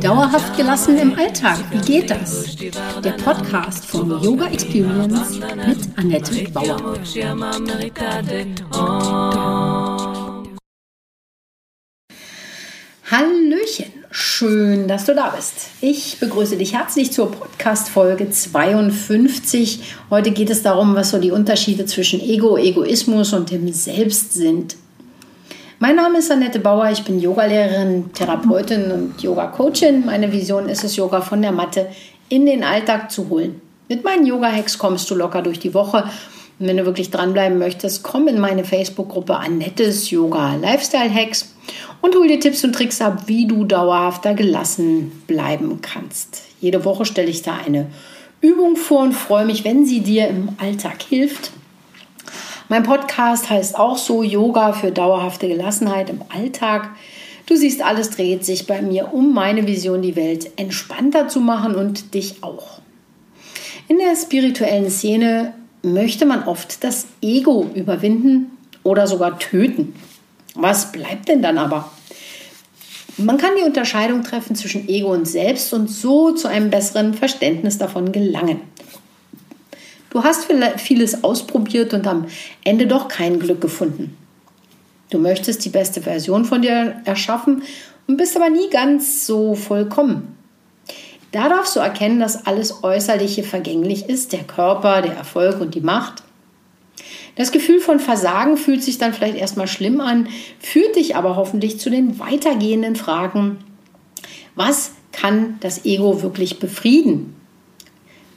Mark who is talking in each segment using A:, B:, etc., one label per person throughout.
A: Dauerhaft gelassen im Alltag, wie geht das? Der Podcast von Yoga Experience mit Annette Bauer. Hallöchen, schön, dass du da bist. Ich begrüße dich herzlich zur Podcast-Folge 52. Heute geht es darum, was so die Unterschiede zwischen Ego, Egoismus und dem Selbst sind. Mein Name ist Annette Bauer, ich bin Yogalehrerin, Therapeutin und Yoga-Coachin. Meine Vision ist es, Yoga von der Matte in den Alltag zu holen. Mit meinen Yoga-Hacks kommst du locker durch die Woche. Und wenn du wirklich dranbleiben möchtest, komm in meine Facebook-Gruppe Annettes Yoga Lifestyle Hacks und hol dir Tipps und Tricks ab, wie du dauerhafter gelassen bleiben kannst. Jede Woche stelle ich da eine Übung vor und freue mich, wenn sie dir im Alltag hilft. Mein Podcast heißt auch so Yoga für dauerhafte Gelassenheit im Alltag. Du siehst, alles dreht sich bei mir um meine Vision, die Welt entspannter zu machen und dich auch. In der spirituellen Szene möchte man oft das Ego überwinden oder sogar töten. Was bleibt denn dann aber? Man kann die Unterscheidung treffen zwischen Ego und Selbst und so zu einem besseren Verständnis davon gelangen. Du hast vieles ausprobiert und am Ende doch kein Glück gefunden. Du möchtest die beste Version von dir erschaffen und bist aber nie ganz so vollkommen. Da darfst du erkennen, dass alles Äußerliche vergänglich ist, der Körper, der Erfolg und die Macht. Das Gefühl von Versagen fühlt sich dann vielleicht erstmal schlimm an, führt dich aber hoffentlich zu den weitergehenden Fragen. Was kann das Ego wirklich befrieden?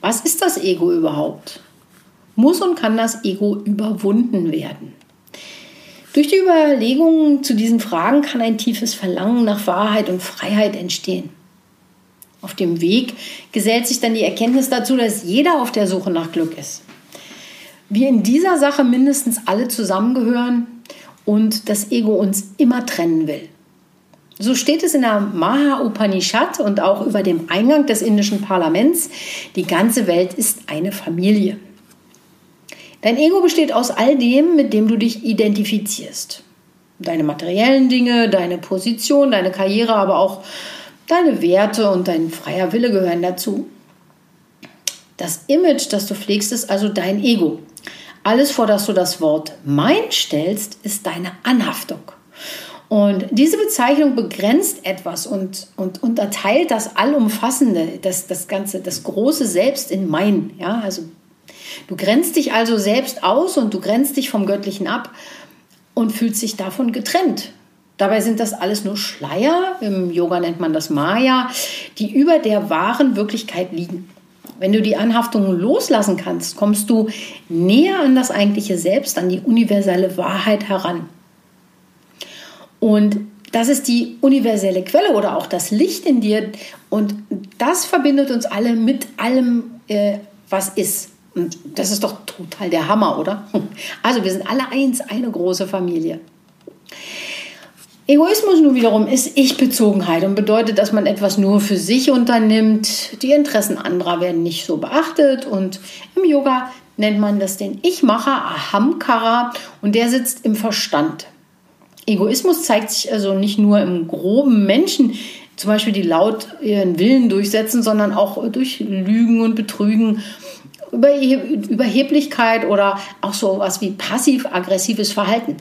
A: Was ist das Ego überhaupt? Muss und kann das Ego überwunden werden? Durch die Überlegungen zu diesen Fragen kann ein tiefes Verlangen nach Wahrheit und Freiheit entstehen. Auf dem Weg gesellt sich dann die Erkenntnis dazu, dass jeder auf der Suche nach Glück ist. Wir in dieser Sache mindestens alle zusammengehören und das Ego uns immer trennen will. So steht es in der Maha Upanishad und auch über dem Eingang des indischen Parlaments. Die ganze Welt ist eine Familie. Dein Ego besteht aus all dem, mit dem du dich identifizierst. Deine materiellen Dinge, deine Position, deine Karriere, aber auch deine Werte und dein freier Wille gehören dazu. Das Image, das du pflegst, ist also dein Ego. Alles, vor das du das Wort mein stellst, ist deine Anhaftung. Und diese Bezeichnung begrenzt etwas und, und unterteilt das Allumfassende, das, das Ganze, das große Selbst in mein. Ja, also du grenzt dich also selbst aus und du grenzt dich vom Göttlichen ab und fühlst dich davon getrennt. Dabei sind das alles nur Schleier, im Yoga nennt man das Maya, die über der wahren Wirklichkeit liegen. Wenn du die Anhaftung loslassen kannst, kommst du näher an das eigentliche Selbst, an die universelle Wahrheit heran. Und das ist die universelle Quelle oder auch das Licht in dir. Und das verbindet uns alle mit allem, äh, was ist. Und das ist doch total der Hammer, oder? Also wir sind alle eins, eine große Familie. Egoismus nun wiederum ist Ich-Bezogenheit und bedeutet, dass man etwas nur für sich unternimmt. Die Interessen anderer werden nicht so beachtet und im Yoga nennt man das den Ich-Macher, Ahamkara, und der sitzt im Verstand. Egoismus zeigt sich also nicht nur im groben Menschen, zum Beispiel die laut ihren Willen durchsetzen, sondern auch durch Lügen und Betrügen, Überheblichkeit oder auch so was wie passiv-aggressives Verhalten.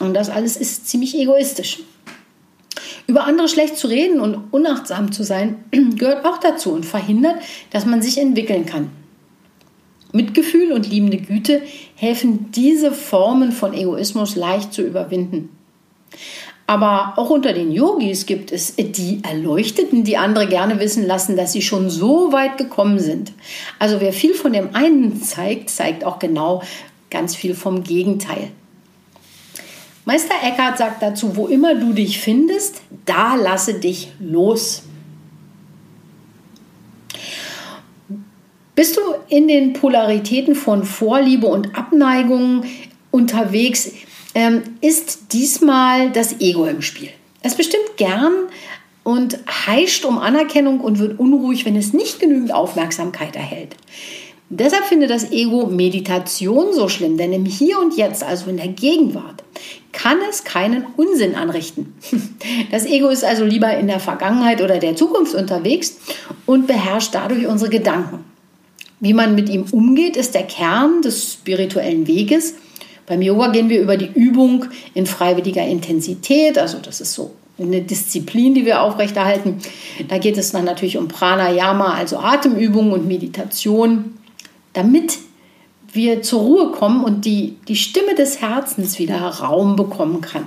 A: Und das alles ist ziemlich egoistisch. Über andere schlecht zu reden und unachtsam zu sein, gehört auch dazu und verhindert, dass man sich entwickeln kann. Mitgefühl und liebende Güte helfen, diese Formen von Egoismus leicht zu überwinden. Aber auch unter den Yogis gibt es die Erleuchteten, die andere gerne wissen lassen, dass sie schon so weit gekommen sind. Also wer viel von dem einen zeigt, zeigt auch genau ganz viel vom Gegenteil. Meister Eckhart sagt dazu, wo immer du dich findest, da lasse dich los. Bist du in den Polaritäten von Vorliebe und Abneigung unterwegs, ähm, ist diesmal das Ego im Spiel. Es bestimmt gern und heischt um Anerkennung und wird unruhig, wenn es nicht genügend Aufmerksamkeit erhält. Deshalb findet das Ego Meditation so schlimm, denn im Hier und Jetzt, also in der Gegenwart, kann es keinen Unsinn anrichten. Das Ego ist also lieber in der Vergangenheit oder der Zukunft unterwegs und beherrscht dadurch unsere Gedanken. Wie man mit ihm umgeht, ist der Kern des spirituellen Weges. Beim Yoga gehen wir über die Übung in freiwilliger Intensität, also das ist so eine Disziplin, die wir aufrechterhalten. Da geht es dann natürlich um Pranayama, also Atemübungen und Meditation, damit wir zur Ruhe kommen und die, die Stimme des Herzens wieder Raum bekommen kann.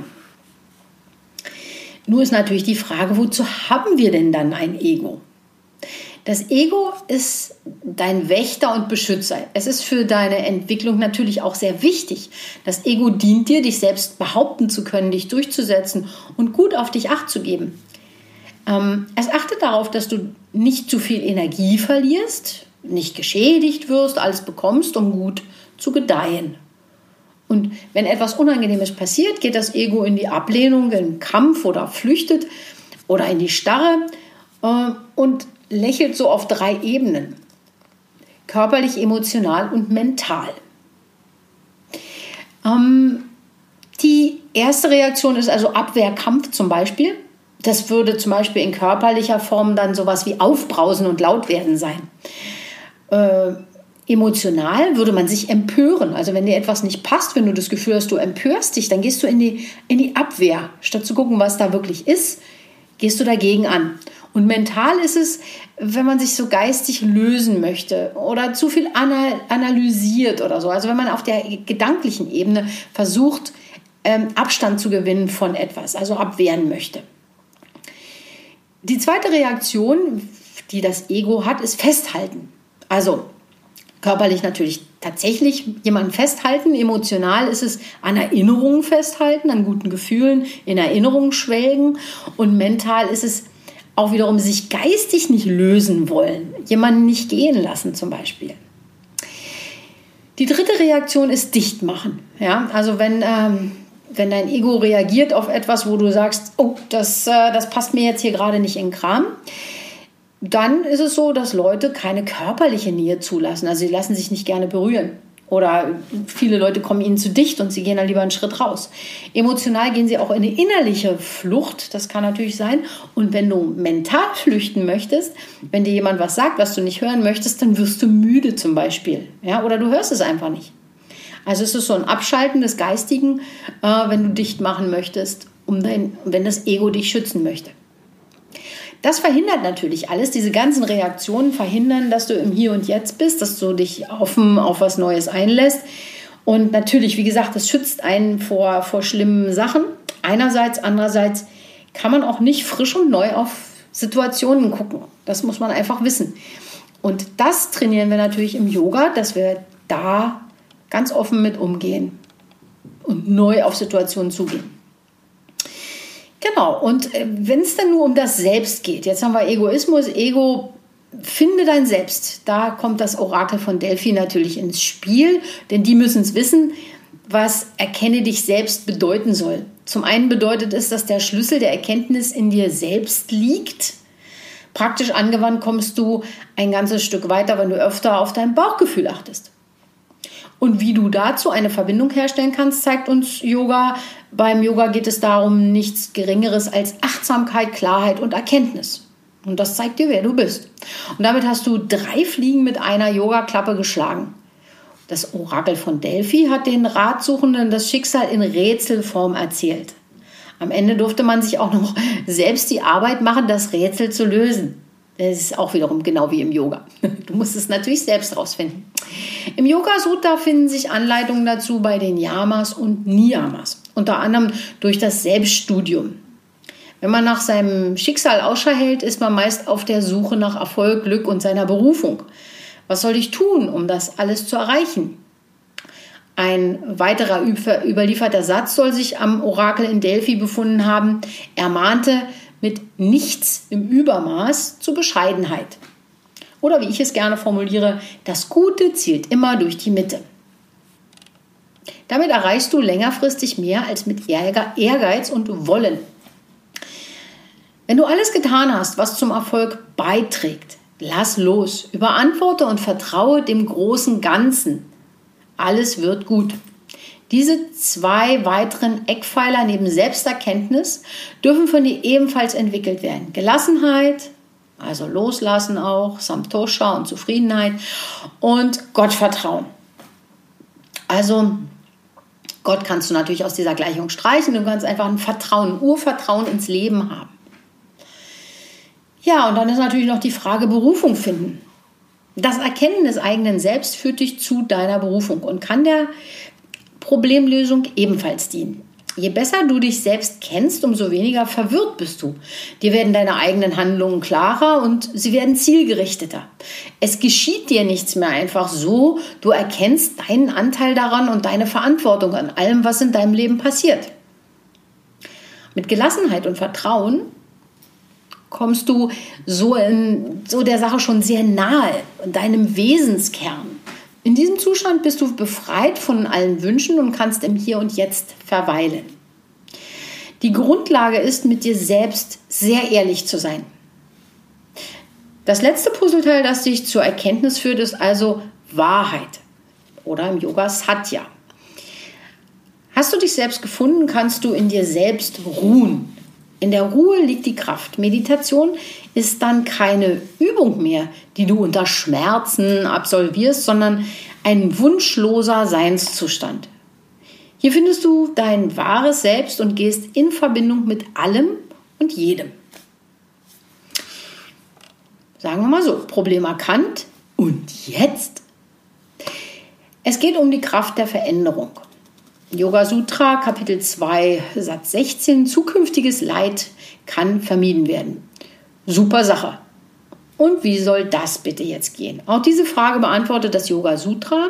A: Nur ist natürlich die Frage, wozu haben wir denn dann ein Ego? Das Ego ist dein Wächter und Beschützer. Es ist für deine Entwicklung natürlich auch sehr wichtig. Das Ego dient dir, dich selbst behaupten zu können, dich durchzusetzen und gut auf dich acht zu geben. Ähm, es achtet darauf, dass du nicht zu viel Energie verlierst, nicht geschädigt wirst, alles bekommst, um gut zu gedeihen. Und wenn etwas Unangenehmes passiert, geht das Ego in die Ablehnung, in Kampf oder flüchtet oder in die Starre äh, und lächelt so auf drei Ebenen. Körperlich, emotional und mental. Ähm, die erste Reaktion ist also Abwehrkampf zum Beispiel. Das würde zum Beispiel in körperlicher Form dann sowas wie Aufbrausen und laut werden sein. Äh, emotional würde man sich empören. Also wenn dir etwas nicht passt, wenn du das Gefühl hast, du empörst dich, dann gehst du in die, in die Abwehr. Statt zu gucken, was da wirklich ist, gehst du dagegen an. Und mental ist es, wenn man sich so geistig lösen möchte oder zu viel analysiert oder so. Also wenn man auf der gedanklichen Ebene versucht, ähm, Abstand zu gewinnen von etwas, also abwehren möchte. Die zweite Reaktion, die das Ego hat, ist Festhalten. Also körperlich natürlich tatsächlich jemanden festhalten. Emotional ist es an Erinnerungen festhalten, an guten Gefühlen, in Erinnerungen schwelgen. Und mental ist es auch wiederum sich geistig nicht lösen wollen, jemanden nicht gehen lassen zum Beispiel. Die dritte Reaktion ist dicht machen. Ja? Also wenn, ähm, wenn dein Ego reagiert auf etwas, wo du sagst, oh, das, äh, das passt mir jetzt hier gerade nicht in den Kram, dann ist es so, dass Leute keine körperliche Nähe zulassen. Also sie lassen sich nicht gerne berühren. Oder viele Leute kommen ihnen zu dicht und sie gehen dann lieber einen Schritt raus. Emotional gehen sie auch in eine innerliche Flucht, das kann natürlich sein. Und wenn du mental flüchten möchtest, wenn dir jemand was sagt, was du nicht hören möchtest, dann wirst du müde zum Beispiel. Ja? Oder du hörst es einfach nicht. Also es ist so ein Abschalten des Geistigen, äh, wenn du dicht machen möchtest, um dein, wenn das Ego dich schützen möchte. Das verhindert natürlich alles. Diese ganzen Reaktionen verhindern, dass du im Hier und Jetzt bist, dass du dich offen auf was Neues einlässt. Und natürlich, wie gesagt, das schützt einen vor, vor schlimmen Sachen. Einerseits, andererseits kann man auch nicht frisch und neu auf Situationen gucken. Das muss man einfach wissen. Und das trainieren wir natürlich im Yoga, dass wir da ganz offen mit umgehen und neu auf Situationen zugehen. Genau, und äh, wenn es dann nur um das Selbst geht, jetzt haben wir Egoismus, Ego, finde dein Selbst. Da kommt das Orakel von Delphi natürlich ins Spiel, denn die müssen es wissen, was erkenne dich selbst bedeuten soll. Zum einen bedeutet es, dass der Schlüssel der Erkenntnis in dir selbst liegt. Praktisch angewandt kommst du ein ganzes Stück weiter, wenn du öfter auf dein Bauchgefühl achtest. Und wie du dazu eine Verbindung herstellen kannst, zeigt uns Yoga. Beim Yoga geht es darum, nichts Geringeres als Achtsamkeit, Klarheit und Erkenntnis. Und das zeigt dir, wer du bist. Und damit hast du drei Fliegen mit einer Yoga-Klappe geschlagen. Das Orakel von Delphi hat den Ratsuchenden das Schicksal in Rätselform erzählt. Am Ende durfte man sich auch noch selbst die Arbeit machen, das Rätsel zu lösen. Das ist auch wiederum genau wie im Yoga. Du musst es natürlich selbst rausfinden. Im Yoga Sutta finden sich Anleitungen dazu bei den Yamas und Niyamas, unter anderem durch das Selbststudium. Wenn man nach seinem Schicksal Ausschau hält, ist man meist auf der Suche nach Erfolg, Glück und seiner Berufung. Was soll ich tun, um das alles zu erreichen? Ein weiterer überlieferter Satz soll sich am Orakel in Delphi befunden haben. Er mahnte, mit nichts im Übermaß zu Bescheidenheit. Oder wie ich es gerne formuliere, das Gute zielt immer durch die Mitte. Damit erreichst du längerfristig mehr als mit Ehrgeiz und Wollen. Wenn du alles getan hast, was zum Erfolg beiträgt, lass los, überantworte und vertraue dem großen Ganzen. Alles wird gut. Diese zwei weiteren Eckpfeiler neben Selbsterkenntnis dürfen von dir ebenfalls entwickelt werden. Gelassenheit, also Loslassen auch, Samtosha und Zufriedenheit und Gottvertrauen. Also Gott kannst du natürlich aus dieser Gleichung streichen. Du kannst einfach ein Vertrauen, ein Urvertrauen ins Leben haben. Ja, und dann ist natürlich noch die Frage Berufung finden. Das Erkennen des eigenen Selbst führt dich zu deiner Berufung und kann der Problemlösung ebenfalls dienen. Je besser du dich selbst kennst, umso weniger verwirrt bist du. Dir werden deine eigenen Handlungen klarer und sie werden zielgerichteter. Es geschieht dir nichts mehr einfach so, du erkennst deinen Anteil daran und deine Verantwortung an allem, was in deinem Leben passiert. Mit Gelassenheit und Vertrauen kommst du so, in, so der Sache schon sehr nahe, in deinem Wesenskern. In diesem Zustand bist du befreit von allen Wünschen und kannst im Hier und Jetzt verweilen. Die Grundlage ist, mit dir selbst sehr ehrlich zu sein. Das letzte Puzzleteil, das dich zur Erkenntnis führt, ist also Wahrheit oder im Yoga Satya. Hast du dich selbst gefunden, kannst du in dir selbst ruhen. In der Ruhe liegt die Kraft. Meditation ist dann keine Übung mehr, die du unter Schmerzen absolvierst, sondern ein wunschloser Seinszustand. Hier findest du dein wahres Selbst und gehst in Verbindung mit allem und jedem. Sagen wir mal so, Problem erkannt und jetzt? Es geht um die Kraft der Veränderung. Yoga Sutra, Kapitel 2, Satz 16. Zukünftiges Leid kann vermieden werden. Super Sache. Und wie soll das bitte jetzt gehen? Auch diese Frage beantwortet das Yoga Sutra,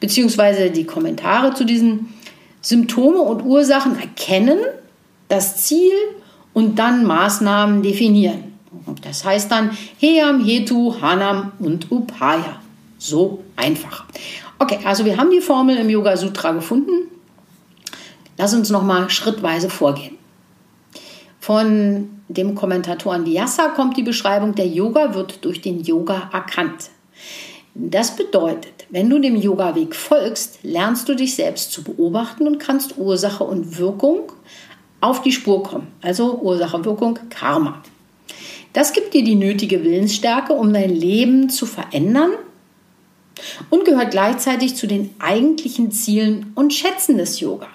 A: beziehungsweise die Kommentare zu diesen Symptome und Ursachen erkennen, das Ziel und dann Maßnahmen definieren. Das heißt dann Heyam, Hetu, Hanam und Upaya. So einfach. Okay, also wir haben die Formel im Yoga Sutra gefunden. Lass uns noch mal schrittweise vorgehen. Von dem Kommentatoren Vyasa kommt die Beschreibung, der Yoga wird durch den Yoga erkannt. Das bedeutet, wenn du dem Yoga-Weg folgst, lernst du dich selbst zu beobachten und kannst Ursache und Wirkung auf die Spur kommen. Also Ursache, Wirkung, Karma. Das gibt dir die nötige Willensstärke, um dein Leben zu verändern und gehört gleichzeitig zu den eigentlichen Zielen und Schätzen des Yoga.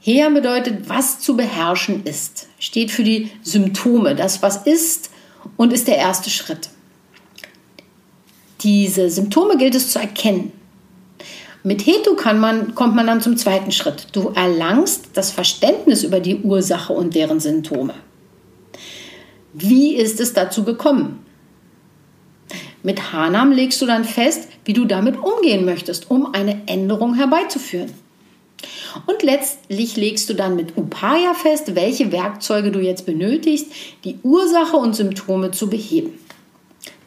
A: Her bedeutet, was zu beherrschen ist, steht für die Symptome, das was ist und ist der erste Schritt. Diese Symptome gilt es zu erkennen. Mit Hetu man, kommt man dann zum zweiten Schritt. Du erlangst das Verständnis über die Ursache und deren Symptome. Wie ist es dazu gekommen? Mit Hanam legst du dann fest, wie du damit umgehen möchtest, um eine Änderung herbeizuführen. Und letztlich legst du dann mit Upaya fest, welche Werkzeuge du jetzt benötigst, die Ursache und Symptome zu beheben.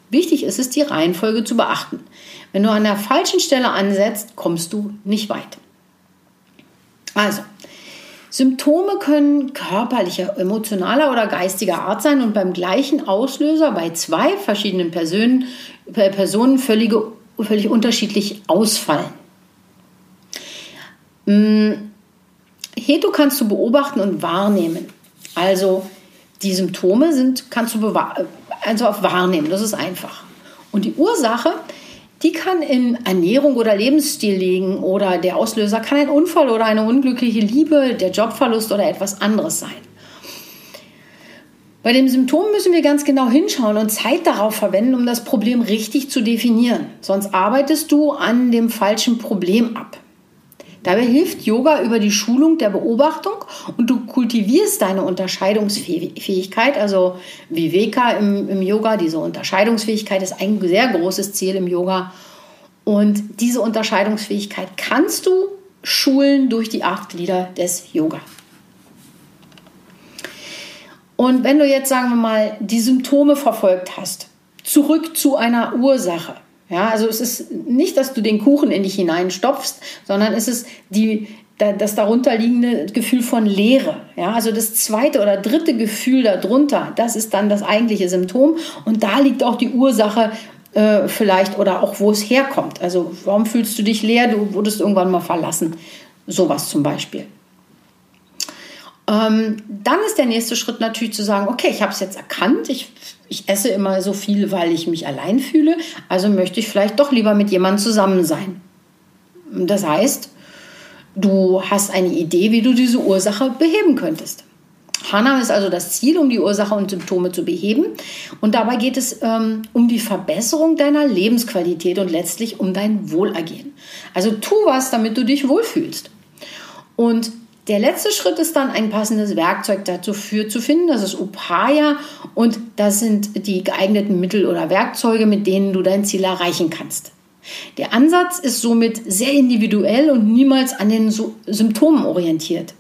A: Wichtig ist es, die Reihenfolge zu beachten. Wenn du an der falschen Stelle ansetzt, kommst du nicht weit. Also, Symptome können körperlicher, emotionaler oder geistiger Art sein und beim gleichen Auslöser bei zwei verschiedenen Personen, Personen völlig, völlig unterschiedlich ausfallen. Hm, Heto kannst du beobachten und wahrnehmen. Also die Symptome sind, kannst du also auf wahrnehmen, das ist einfach. Und die Ursache, die kann in Ernährung oder Lebensstil liegen oder der Auslöser kann ein Unfall oder eine unglückliche Liebe, der Jobverlust oder etwas anderes sein. Bei dem Symptom müssen wir ganz genau hinschauen und Zeit darauf verwenden, um das Problem richtig zu definieren. Sonst arbeitest du an dem falschen Problem ab. Dabei hilft Yoga über die Schulung der Beobachtung und du kultivierst deine Unterscheidungsfähigkeit. Also Viveka im, im Yoga, diese Unterscheidungsfähigkeit ist ein sehr großes Ziel im Yoga. Und diese Unterscheidungsfähigkeit kannst du schulen durch die acht Glieder des Yoga. Und wenn du jetzt, sagen wir mal, die Symptome verfolgt hast, zurück zu einer Ursache, ja, also es ist nicht, dass du den Kuchen in dich hineinstopfst, sondern es ist die, das darunterliegende Gefühl von Leere. Ja, also das zweite oder dritte Gefühl darunter, das ist dann das eigentliche Symptom und da liegt auch die Ursache äh, vielleicht oder auch wo es herkommt. Also warum fühlst du dich leer? Du wurdest irgendwann mal verlassen. Sowas zum Beispiel. Ähm, dann ist der nächste Schritt natürlich zu sagen, okay, ich habe es jetzt erkannt, ich, ich esse immer so viel, weil ich mich allein fühle, also möchte ich vielleicht doch lieber mit jemandem zusammen sein. Das heißt, du hast eine Idee, wie du diese Ursache beheben könntest. Hana ist also das Ziel, um die Ursache und Symptome zu beheben. Und dabei geht es ähm, um die Verbesserung deiner Lebensqualität und letztlich um dein Wohlergehen. Also tu was, damit du dich wohlfühlst. Und der letzte Schritt ist dann ein passendes Werkzeug dafür zu finden. Das ist Upaya und das sind die geeigneten Mittel oder Werkzeuge, mit denen du dein Ziel erreichen kannst. Der Ansatz ist somit sehr individuell und niemals an den Symptomen orientiert,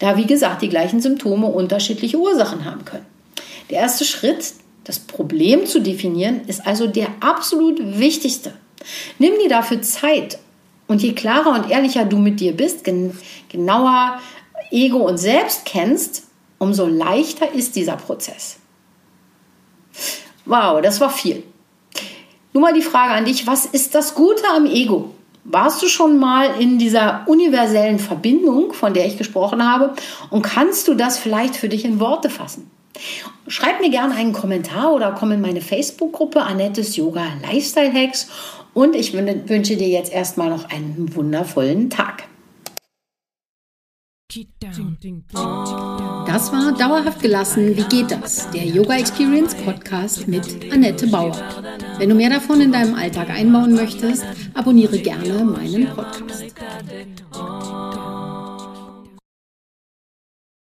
A: da wie gesagt die gleichen Symptome unterschiedliche Ursachen haben können. Der erste Schritt, das Problem zu definieren, ist also der absolut wichtigste. Nimm dir dafür Zeit und je klarer und ehrlicher du mit dir bist, gen genauer Ego und Selbst kennst, umso leichter ist dieser Prozess. Wow, das war viel. Nur mal die Frage an dich, was ist das Gute am Ego? Warst du schon mal in dieser universellen Verbindung, von der ich gesprochen habe? Und kannst du das vielleicht für dich in Worte fassen? Schreib mir gerne einen Kommentar oder komm in meine Facebook-Gruppe Annettes Yoga Lifestyle Hacks und ich wünsche dir jetzt erstmal noch einen wundervollen Tag. Das war Dauerhaft gelassen. Wie geht das? Der Yoga Experience Podcast mit Annette Bauer. Wenn du mehr davon in deinem Alltag einbauen möchtest, abonniere gerne meinen Podcast.